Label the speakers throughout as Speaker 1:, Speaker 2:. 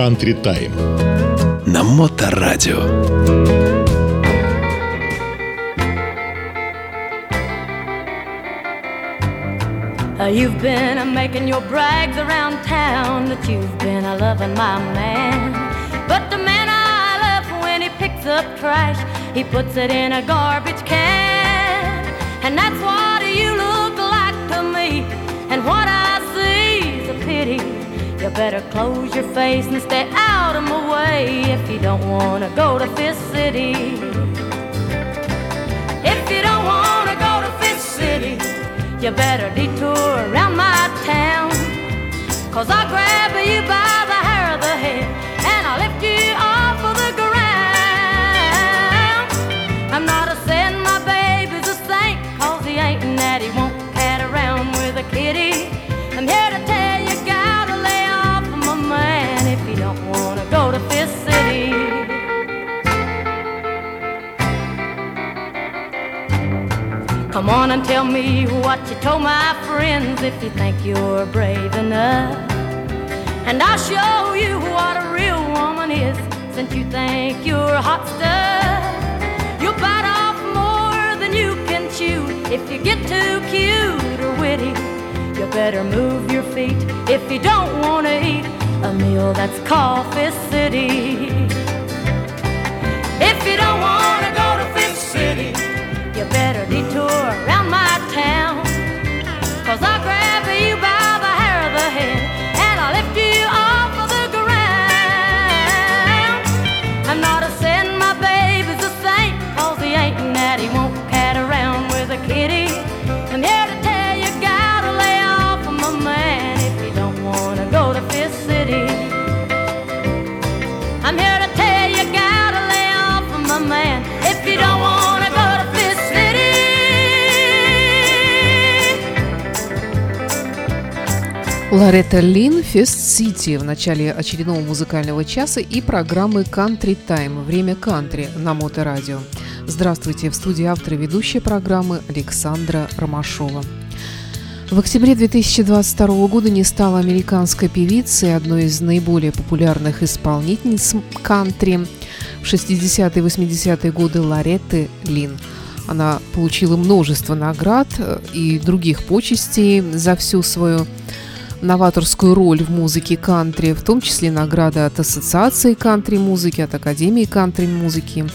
Speaker 1: Country Time.
Speaker 2: На Моторадио.
Speaker 3: Uh, you've been uh, making your brags around town that you've been a loving my man. But the man I love, when he picks up trash, he puts it in a garbage can. And that's what you look like to me. And what I better close your face and stay out of my way if you don't want to go to Fist City. If you don't want to go to Fist City you better detour around my town. Cause I'll grab you by the hair of the head and I'll lift you off Come on and tell me what you told my friends if you think you're brave enough. And I'll show you what a real woman is since you think you're hot stuff. You'll bite off more than you can chew if you get too cute or witty. You better move your feet if you don't want to eat a meal that's Coffee City. You better detour
Speaker 4: Лоретта Лин, Фест Сити в начале очередного музыкального часа и программы Country Time, время кантри на Моторадио. Здравствуйте, в студии автора ведущей программы Александра Ромашова. В октябре 2022 года не стала американской певицей, одной из наиболее популярных исполнительниц кантри в 60-е и 80-е годы Лоретты Лин. Она получила множество наград и других почестей за всю свою новаторскую роль в музыке кантри, в том числе награда от Ассоциации кантри-музыки, от Академии кантри-музыки.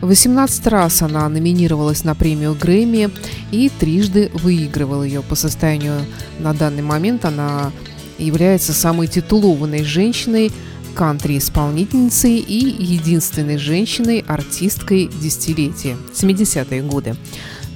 Speaker 4: 18 раз она номинировалась на премию Грэмми и трижды выигрывала ее. По состоянию на данный момент она является самой титулованной женщиной кантри-исполнительницей и единственной женщиной-артисткой десятилетия, 70-е годы.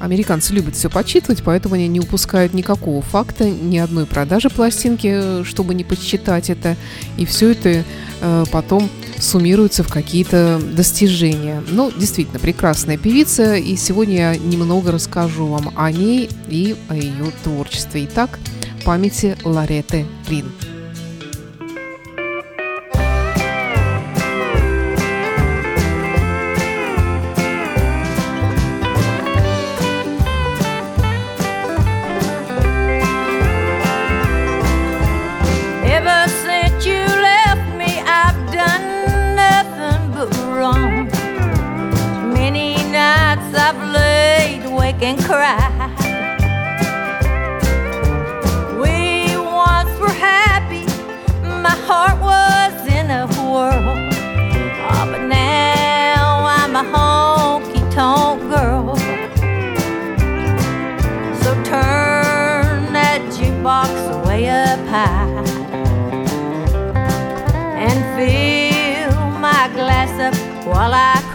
Speaker 4: Американцы любят все подсчитывать, поэтому они не упускают никакого факта, ни одной продажи пластинки, чтобы не подсчитать это. И все это э, потом суммируется в какие-то достижения. Ну, действительно, прекрасная певица, и сегодня я немного расскажу вам о ней и о ее творчестве. Итак, памяти Лареты Лин.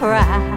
Speaker 3: Cry.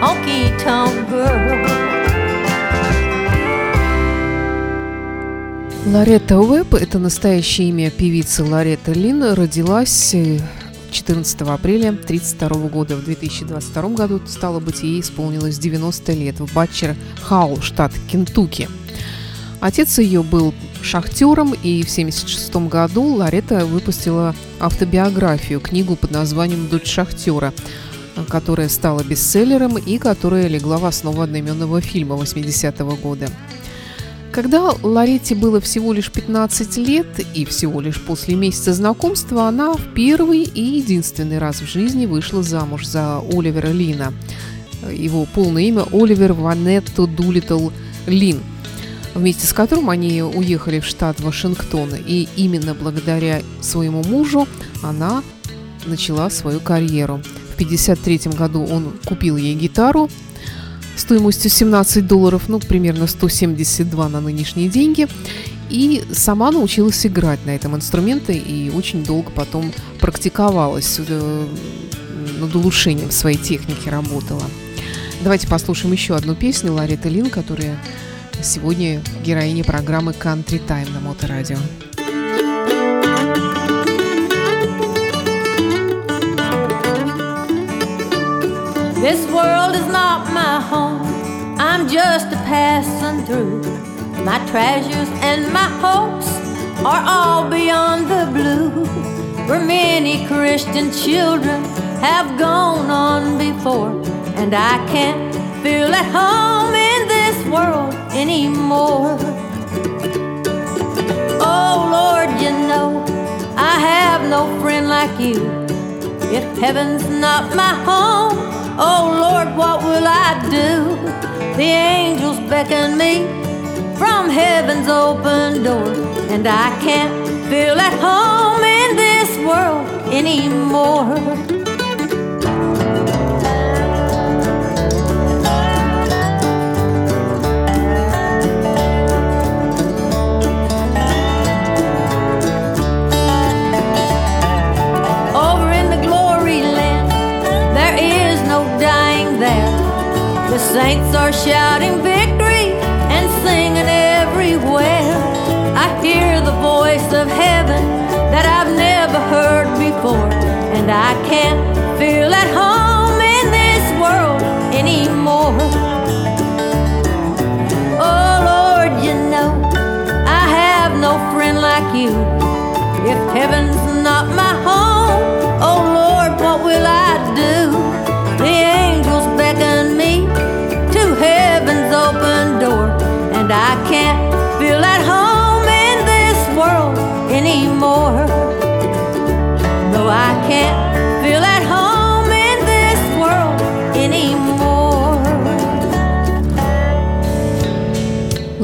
Speaker 3: Honky tonk girl.
Speaker 4: Лоретта Уэбб – это настоящее имя певицы Лоретта Лин. Родилась 14 апреля 1932 года. В 2022 году, стало быть, ей исполнилось 90 лет в Батчер Хаул, штат Кентукки. Отец ее был шахтером, и в 1976 году Лоретта выпустила автобиографию, книгу под названием «Дочь шахтера», которая стала бестселлером и которая легла в основу одноименного фильма 80-го года. Когда Лоретте было всего лишь 15 лет и всего лишь после месяца знакомства, она в первый и единственный раз в жизни вышла замуж за Оливера Лина. Его полное имя Оливер Ванетто Дулитл Лин, вместе с которым они уехали в штат Вашингтон. И именно благодаря своему мужу она начала свою карьеру. В 1953 году он купил ей гитару, стоимостью 17 долларов, ну, примерно 172 на нынешние деньги. И сама научилась играть на этом инструменте и очень долго потом практиковалась, э, над улучшением своей техники работала. Давайте послушаем еще одну песню Лариты Лин, которая сегодня героиня программы Country Time на Моторадио.
Speaker 1: This world is not my home. I'm just a passing through. My treasures and my hopes are all beyond the blue. Where many Christian children have gone on before, and I can't feel at home in this world anymore. Oh Lord, you know I have no friend like you. If heaven's not my home, oh Lord, what will I do? The angels beckon me from heaven's open door, and I can't feel at home in this world anymore.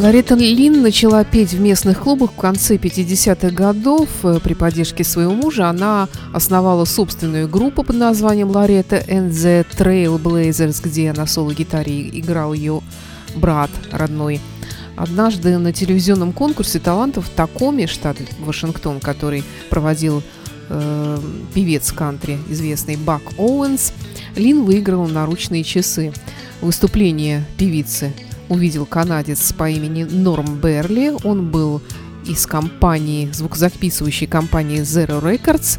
Speaker 4: Ларетта Лин начала петь в местных клубах в конце 50-х годов. Э, При поддержке своего мужа она основала собственную группу под названием Ларетта and the Trailblazers, где на соло-гитаре играл ее брат родной. Однажды на телевизионном конкурсе талантов в Такоме, штат Вашингтон, который проводил э, певец кантри, известный Бак Оуэнс, Лин выиграл наручные часы. Выступление певицы увидел канадец по имени Норм Берли. Он был из компании, звукозаписывающей компании Zero Records.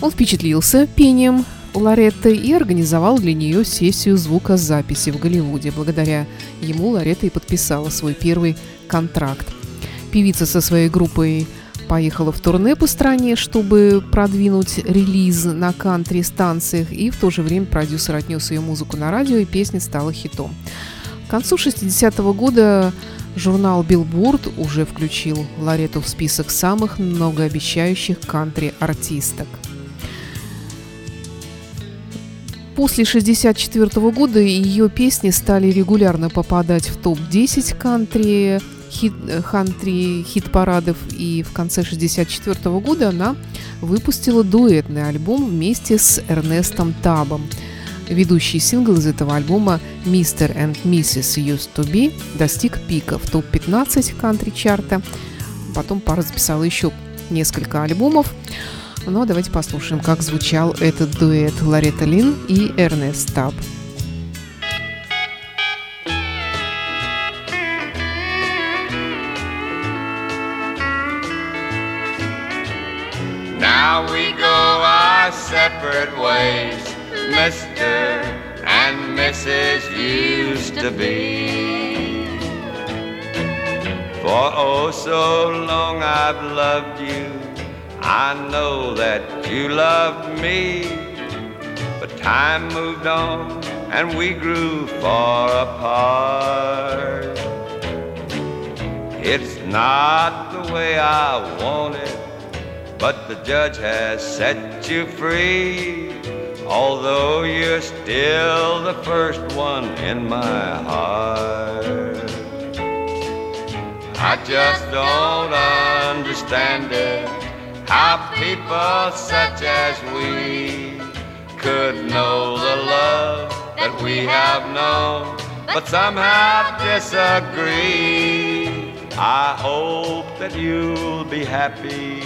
Speaker 4: Он впечатлился пением Лоретты и организовал для нее сессию звукозаписи в Голливуде. Благодаря ему Лоретта и подписала свой первый контракт. Певица со своей группой поехала в турне по стране, чтобы продвинуть релиз на кантри-станциях, и в то же время продюсер отнес ее музыку на радио, и песня стала хитом. К концу 60-го года Журнал Billboard уже включил Ларету в список самых многообещающих кантри-артисток. После 1964 года ее песни стали регулярно попадать в топ-10 кантри хит, кантри хит-парадов, и в конце 1964 года она выпустила дуэтный альбом вместе с Эрнестом Табом – Ведущий сингл из этого альбома «Mr. and Mrs. Used to Be» достиг пика в топ-15 кантри-чарта. Потом пара записала еще несколько альбомов. Ну а давайте послушаем, как звучал этот дуэт Ларета Лин и Эрнест Таб.
Speaker 5: Now we go our separate ways. Mr. and Mrs. used to be. For oh, so long I've loved you. I know that you loved me. But time moved on and we grew far apart. It's not the way I want it, but the judge has set you free. Although you're still the first one in my heart. I just don't understand it. How people such as we could know the love that we have known, but somehow disagree. I hope that you'll be happy.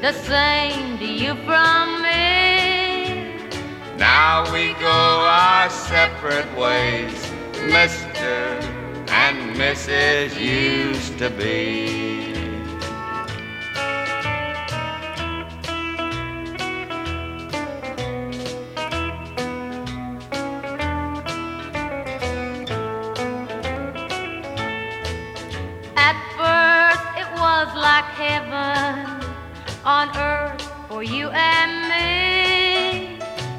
Speaker 3: The same to you from me.
Speaker 5: Now we go our separate ways, Mr. and Mrs. used to be.
Speaker 3: At first it was like heaven on earth for you and me.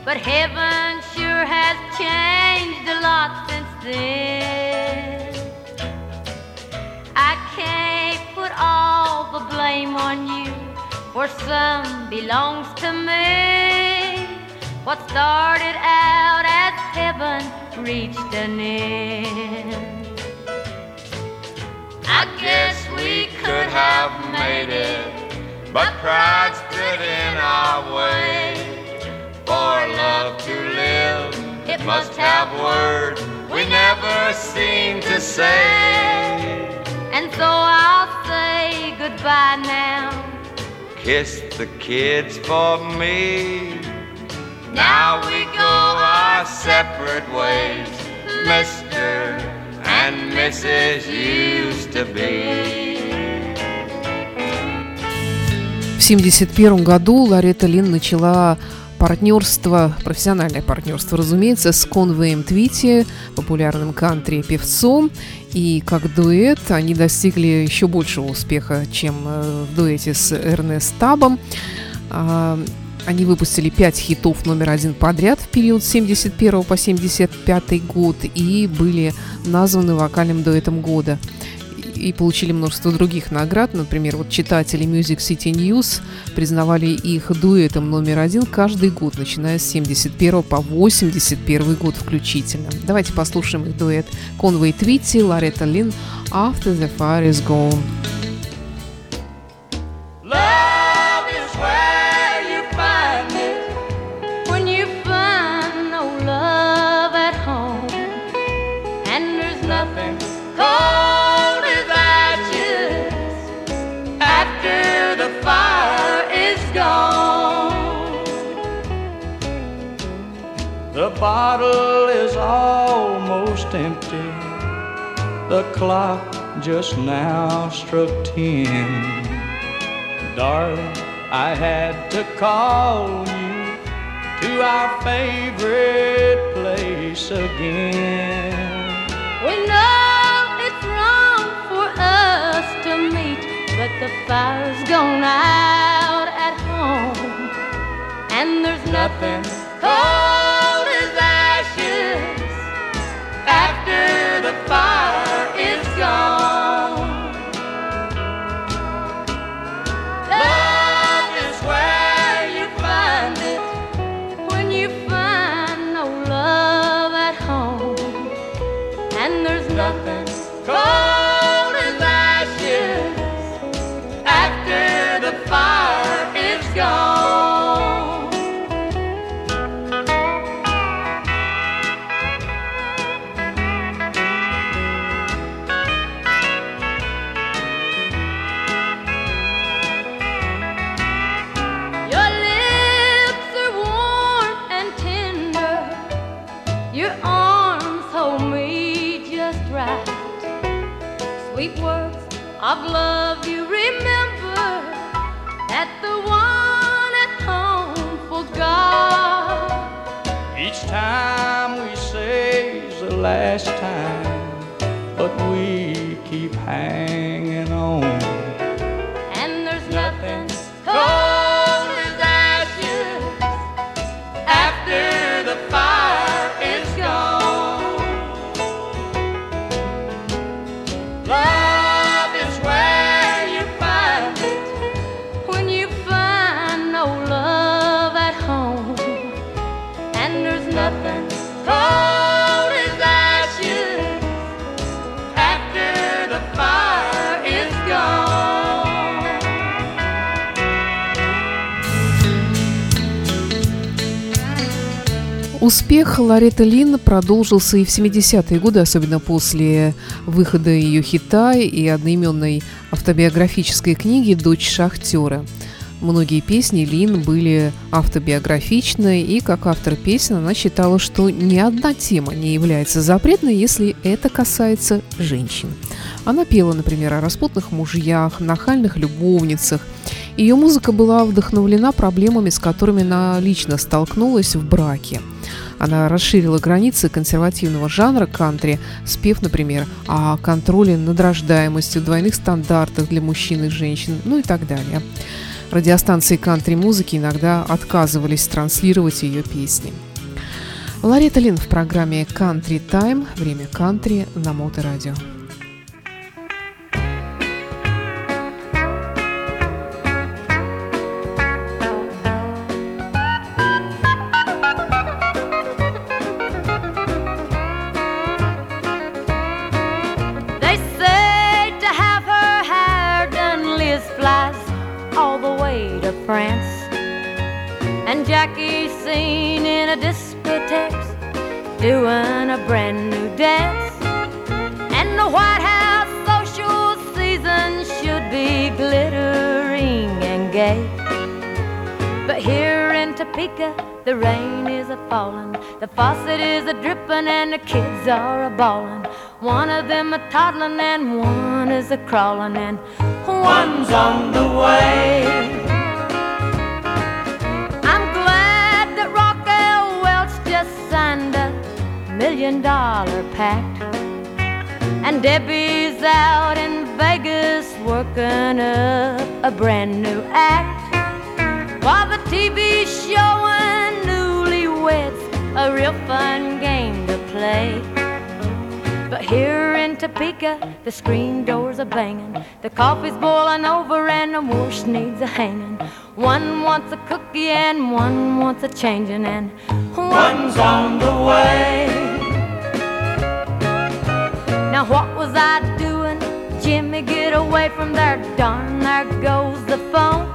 Speaker 3: But heaven sure has changed a lot since then. I can't put all the blame on you, for some belongs to me. What started out as heaven reached an end.
Speaker 5: I guess we could have made it, but pride stood in our way for love to live, it must have words we never seem to say.
Speaker 3: And so I'll say goodbye now.
Speaker 5: Kiss the kids for me. Now we go our separate ways, Mr. and Mrs. used to be.
Speaker 4: В 1971 году Лоретта Лин начала партнерство, профессиональное партнерство, разумеется, с Конвеем Твити, популярным кантри-певцом. И как дуэт они достигли еще большего успеха, чем э, в дуэте с Эрнест Табом. А, они выпустили пять хитов номер один подряд в период с 71 по 75 год и были названы вокальным дуэтом года и получили множество других наград. Например, вот читатели Music City News признавали их дуэтом номер один каждый год, начиная с 71 по 81 год включительно. Давайте послушаем их дуэт Конвей Твитти, Ларета Лин «After the Fire is Gone».
Speaker 6: Bottle is almost empty. The clock just now struck ten. Darling, I had to call you to our favorite place again.
Speaker 3: We know it's wrong for us to meet, but the fire's gone out at home, and there's nothing
Speaker 5: Cold
Speaker 4: Успех Ларетты Лин продолжился и в 70-е годы, особенно после выхода ее хита и одноименной автобиографической книги «Дочь шахтера». Многие песни Лин были автобиографичны, и как автор песен она считала, что ни одна тема не является запретной, если это касается женщин. Она пела, например, о распутных мужьях, нахальных любовницах. Ее музыка была вдохновлена проблемами, с которыми она лично столкнулась в браке. Она расширила границы консервативного жанра кантри, спев, например, о контроле над рождаемостью, двойных стандартах для мужчин и женщин, ну и так далее. Радиостанции кантри-музыки иногда отказывались транслировать ее песни. Ларета Лин в программе «Country Time» «Время кантри» на Моторадио.
Speaker 3: They faucet is a dripping, and the kids are a bawling. One of them a toddling, and one is a crawling, and one's on the way. I'm glad that Raquel Welch just signed a million dollar pact. And Debbie's out in Vegas working up a brand new act. While the TV showing newlyweds a real fun game to play. But here in Topeka, the screen doors are banging, the coffee's boiling over, and the wash needs a hanging. One wants a cookie and one wants a changing, and one's on the way. Now what was I doing? Jimmy, get away from there, darn, there goes the phone.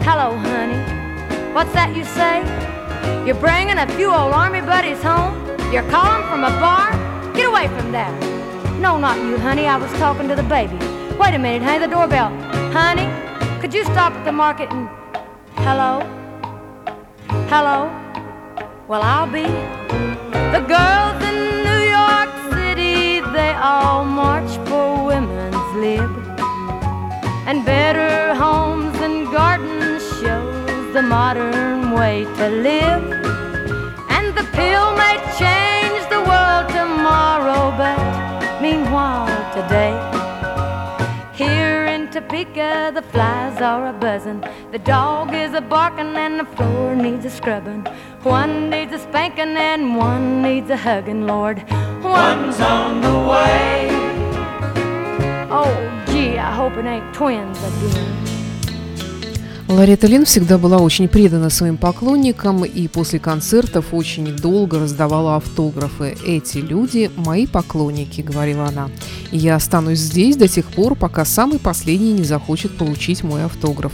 Speaker 3: Hello, honey. What's that you say? You're bringing a few old army buddies home? You're calling from a bar? Get away from there. No, not you, honey. I was talking to the baby. Wait a minute, honey. The doorbell. Honey, could you stop at the market and. Hello? Hello? Well, I'll be. The girls in New York City, they all march for women's lib. And better homes and gardens the modern way to live. And the pill may change the world tomorrow, but meanwhile today, here in Topeka, the flies are a buzzing, the dog is a barking, and the floor needs a scrubbing. One needs a spanking, and one needs a hugging, Lord. One's on the way. Oh, gee, I hope it ain't twins again.
Speaker 4: Ларета Лин всегда была очень предана своим поклонникам и после концертов очень долго раздавала автографы. «Эти люди – мои поклонники», – говорила она. «И я останусь здесь до тех пор, пока самый последний не захочет получить мой автограф.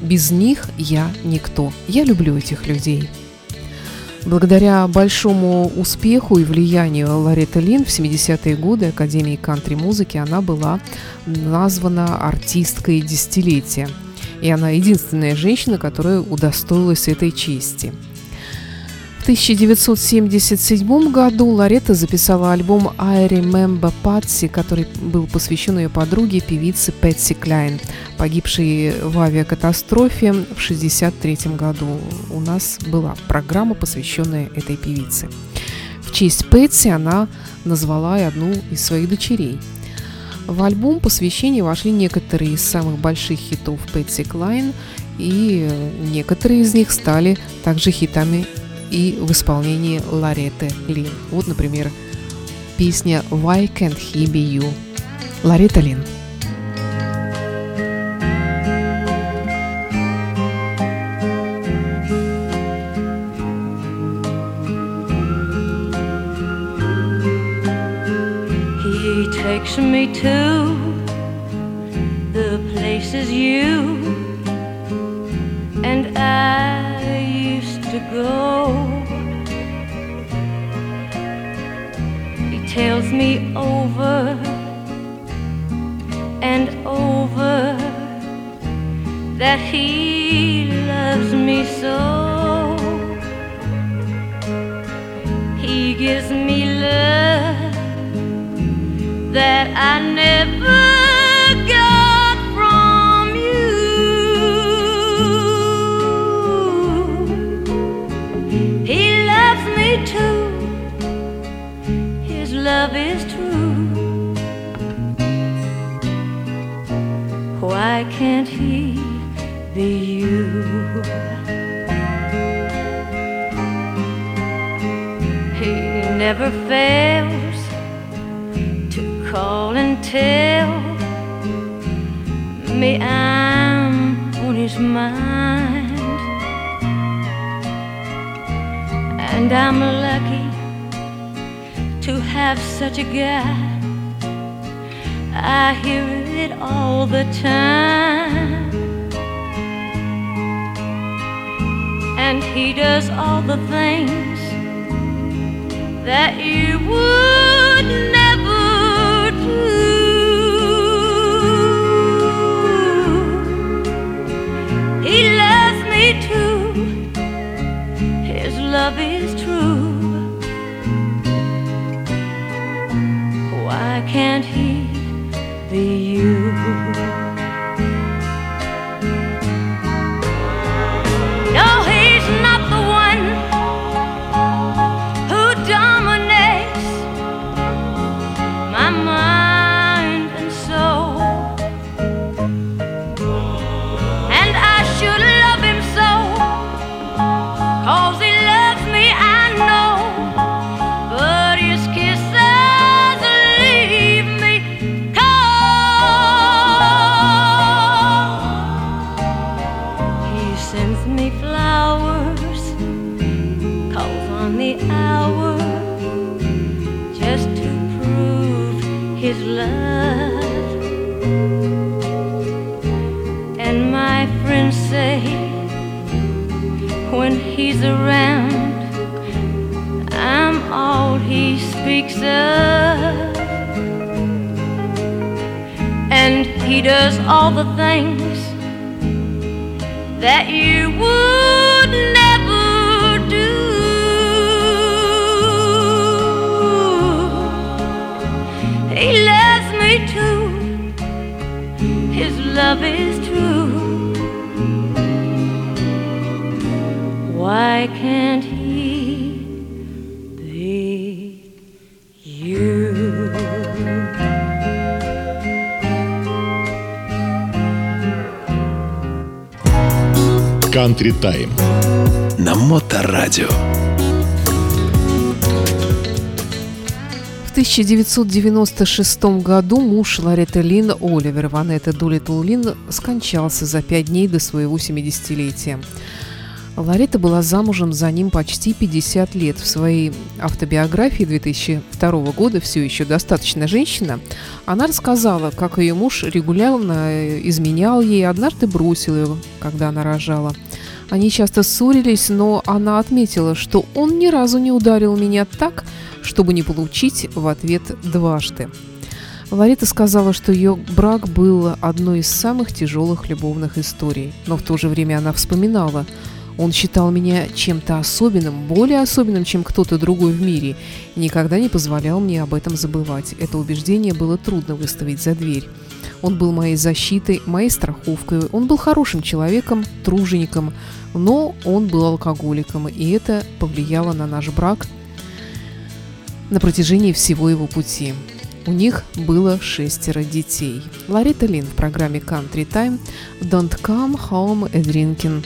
Speaker 4: Без них я никто. Я люблю этих людей». Благодаря большому успеху и влиянию Ларетты Лин в 70-е годы Академии кантри-музыки она была названа артисткой десятилетия. И она единственная женщина, которая удостоилась этой чести. В 1977 году Ларета записала альбом «I Remember Patsy», который был посвящен ее подруге, певице Пэтси Кляйн, погибшей в авиакатастрофе в 1963 году. У нас была программа, посвященная этой певице. В честь Пэтси она назвала и одну из своих дочерей. В альбом посвящения вошли некоторые из самых больших хитов Пэтси Клайн, и некоторые из них стали также хитами и в исполнении Лареты Лин. Вот, например, песня «Why Can't He Be You» Ларета Лин.
Speaker 3: Takes me to the places you and I used to go. He tells me over and over that he loves me so. I never And I'm lucky to have such a guy. I hear it all the time. And he does all the things that you would never he speaks of. And he does all the things that you would never do. He loves me too. His love is true. Why can't
Speaker 2: Country Time. На Моторадио.
Speaker 4: В 1996 году муж Лареты Лин, Оливер Ванетта Дулитл Лин, скончался за пять дней до своего 70-летия. Ларета была замужем за ним почти 50 лет. В своей автобиографии 2002 года «Все еще достаточно женщина» она рассказала, как ее муж регулярно изменял ей, однажды бросил ее, когда она рожала. Они часто ссорились, но она отметила, что он ни разу не ударил меня так, чтобы не получить в ответ дважды. Ларита сказала, что ее брак был одной из самых тяжелых любовных историй, но в то же время она вспоминала, Он считал меня чем-то особенным, более особенным, чем кто-то другой в мире, и никогда не позволял мне об этом забывать. Это убеждение было трудно выставить за дверь. Он был моей защитой, моей страховкой. Он был хорошим человеком, тружеником, но он был алкоголиком, и это повлияло на наш брак на протяжении всего его пути. У них было шестеро детей. Ларита Лин в программе Country Time «Don't come home a drinking».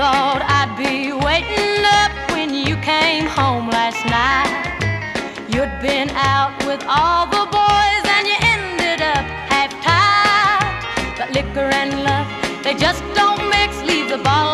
Speaker 3: Thought I'd be waiting up when you came home last night. You'd been out with all the boys and you ended up half tied. But liquor and love, they just don't mix. Leave the bottle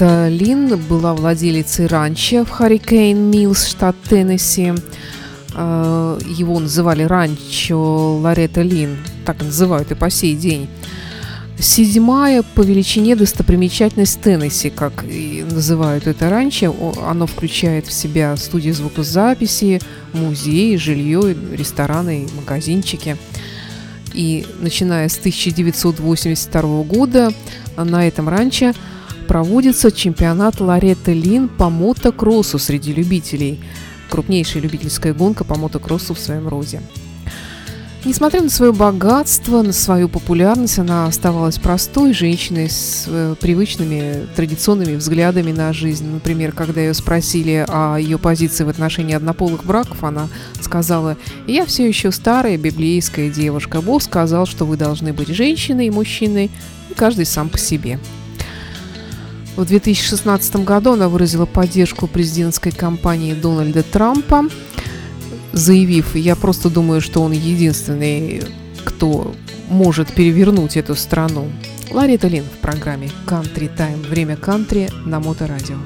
Speaker 4: Лин была владелицей ранчо в Харрикейн Миллс, штат Теннесси. Э, Его называли ранчо Ларета Лин, так называют и по сей день. Седьмая по величине достопримечательность Теннесси, как и называют это ранчо. Оно включает в себя студии звукозаписи, музеи, жилье, рестораны магазинчики. И начиная с 1982 года на этом ранчо проводится чемпионат Лоретта Лин по мотокроссу среди любителей. Крупнейшая любительская гонка по мотокроссу в своем роде. Несмотря на свое богатство, на свою популярность, она оставалась простой женщиной с э, привычными традиционными взглядами на жизнь. Например, когда ее спросили о ее позиции в отношении однополых браков, она сказала, «Я все еще старая библейская девушка. Бог сказал, что вы должны быть женщиной и мужчиной, и каждый сам по себе». В 2016 году она выразила поддержку президентской кампании Дональда Трампа, заявив, я просто думаю, что он единственный, кто может перевернуть эту страну. Ларита Лин в программе Country Time. Время кантри на Моторадио.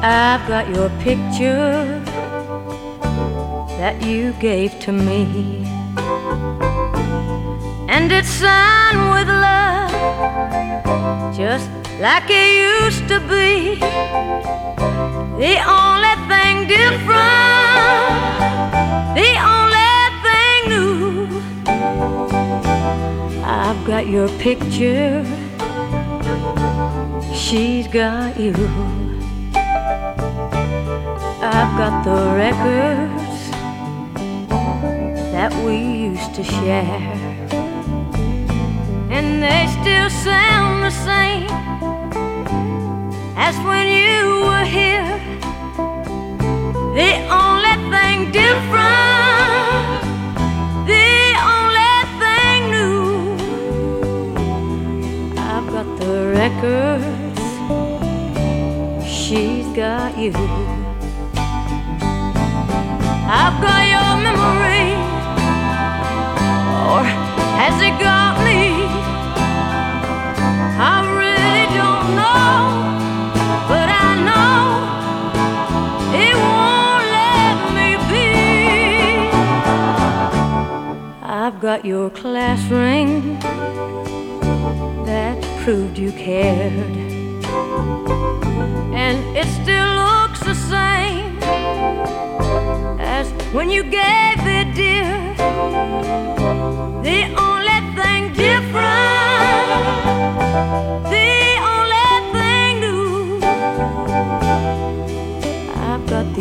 Speaker 3: I've got your picture that you gave to me. And it's signed with love, just like it used to be. The only thing different, the only thing new. I've got your picture, she's got you. I've got the records that we used to share, and they still sound the same as when you were here. The only thing different, the only thing new. I've got the records she's got you. I've got I've got your class ring that proved you cared, and it still looks the same as when you gave it, dear. The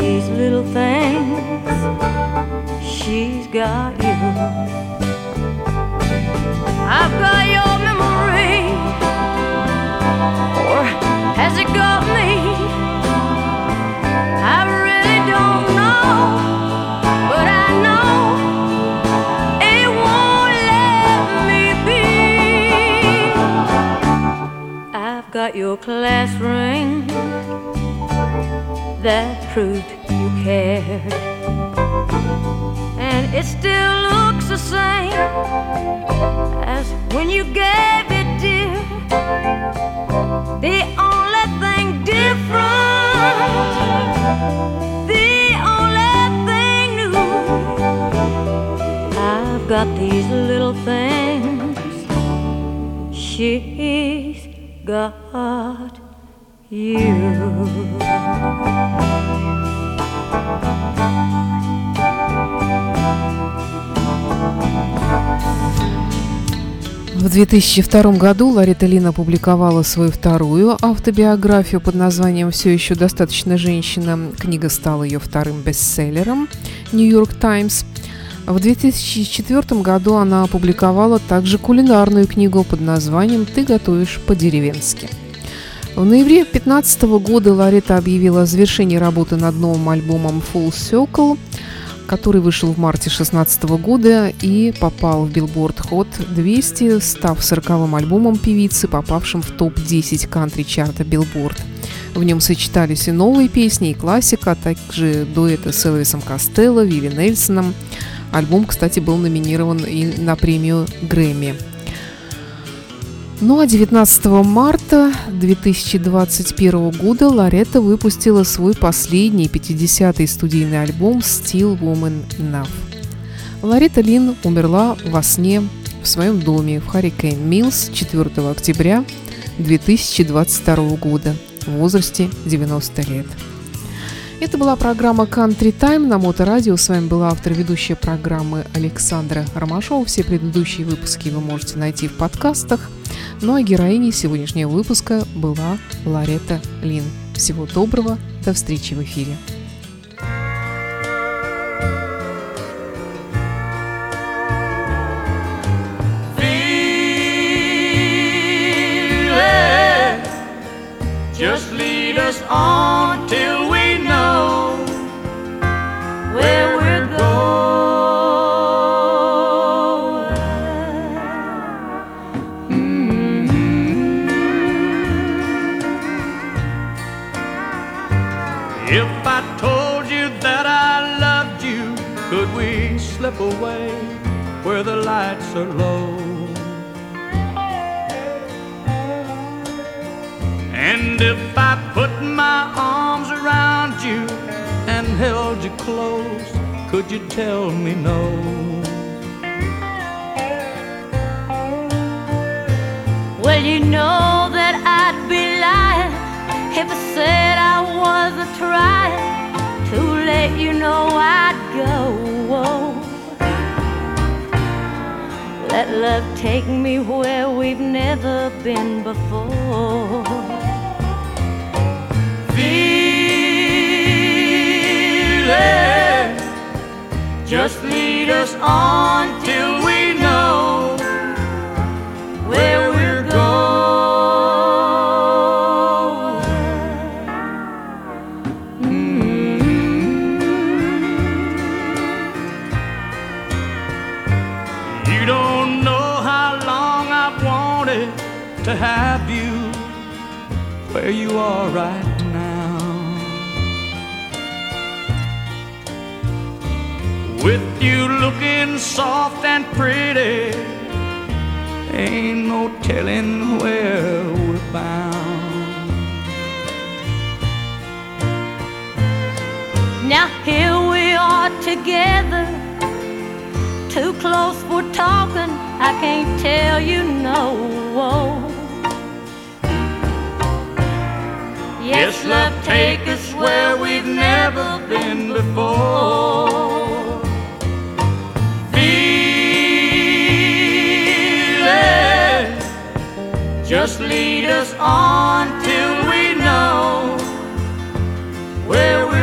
Speaker 3: these little things, she's got you. I've got your memory, or has it got me? I really don't know, but I know it won't let me be. I've got your class ring that proved cared, and it still looks the same as when you gave it, dear. The only thing different, the only thing new. I've got these little things. She's got you.
Speaker 4: В 2002 году Ларита Лин опубликовала свою вторую автобиографию под названием «Все еще достаточно женщина». Книга стала ее вторым бестселлером «Нью-Йорк Таймс». В 2004 году она опубликовала также кулинарную книгу под названием «Ты готовишь по-деревенски». В ноябре 2015 года Ларита объявила о завершении работы над новым альбомом Full Circle, который вышел в марте 2016 года и попал в Billboard Hot 200, став 40-м альбомом певицы, попавшим в топ-10 кантри-чарта Billboard. В нем сочетались и новые песни, и классика, а также дуэты с Элвисом Костелло, Виви Нельсоном. Альбом, кстати, был номинирован и на премию Грэмми. Ну а 19 марта 2021 года Лоретта выпустила свой последний 50-й студийный альбом «Still Woman Enough». Лоретта Лин умерла во сне в своем доме в Харрикейн Миллс 4 октября 2022 года в возрасте 90 лет. Это была программа Country Time на Моторадио. С вами была автор ведущая программы Александра Ромашова. Все предыдущие выпуски вы можете найти в подкастах. Ну а героиней сегодняшнего выпуска была Ларета Лин. Всего доброго, до встречи в эфире.
Speaker 6: Just lead us on till we know where are low? And if I put my arms around you and held you close, could you tell me no?
Speaker 3: Well, you know that I'd be lying if I said I wasn't trying to let you know I'd go. Let love take me where we've never been before.
Speaker 6: Feeling, just lead us on till you looking soft and pretty. Ain't no telling where we're bound.
Speaker 3: Now here we are together, too close for talking. I can't tell you no.
Speaker 6: Yes, love, take us where we've never been before. just lead us on till we know where we're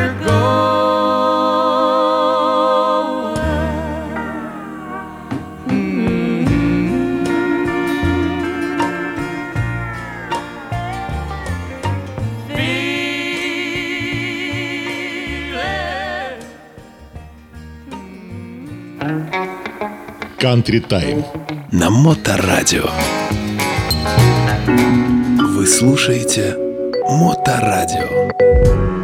Speaker 2: Country Time на Моторадио. Вы слушаете Моторадио.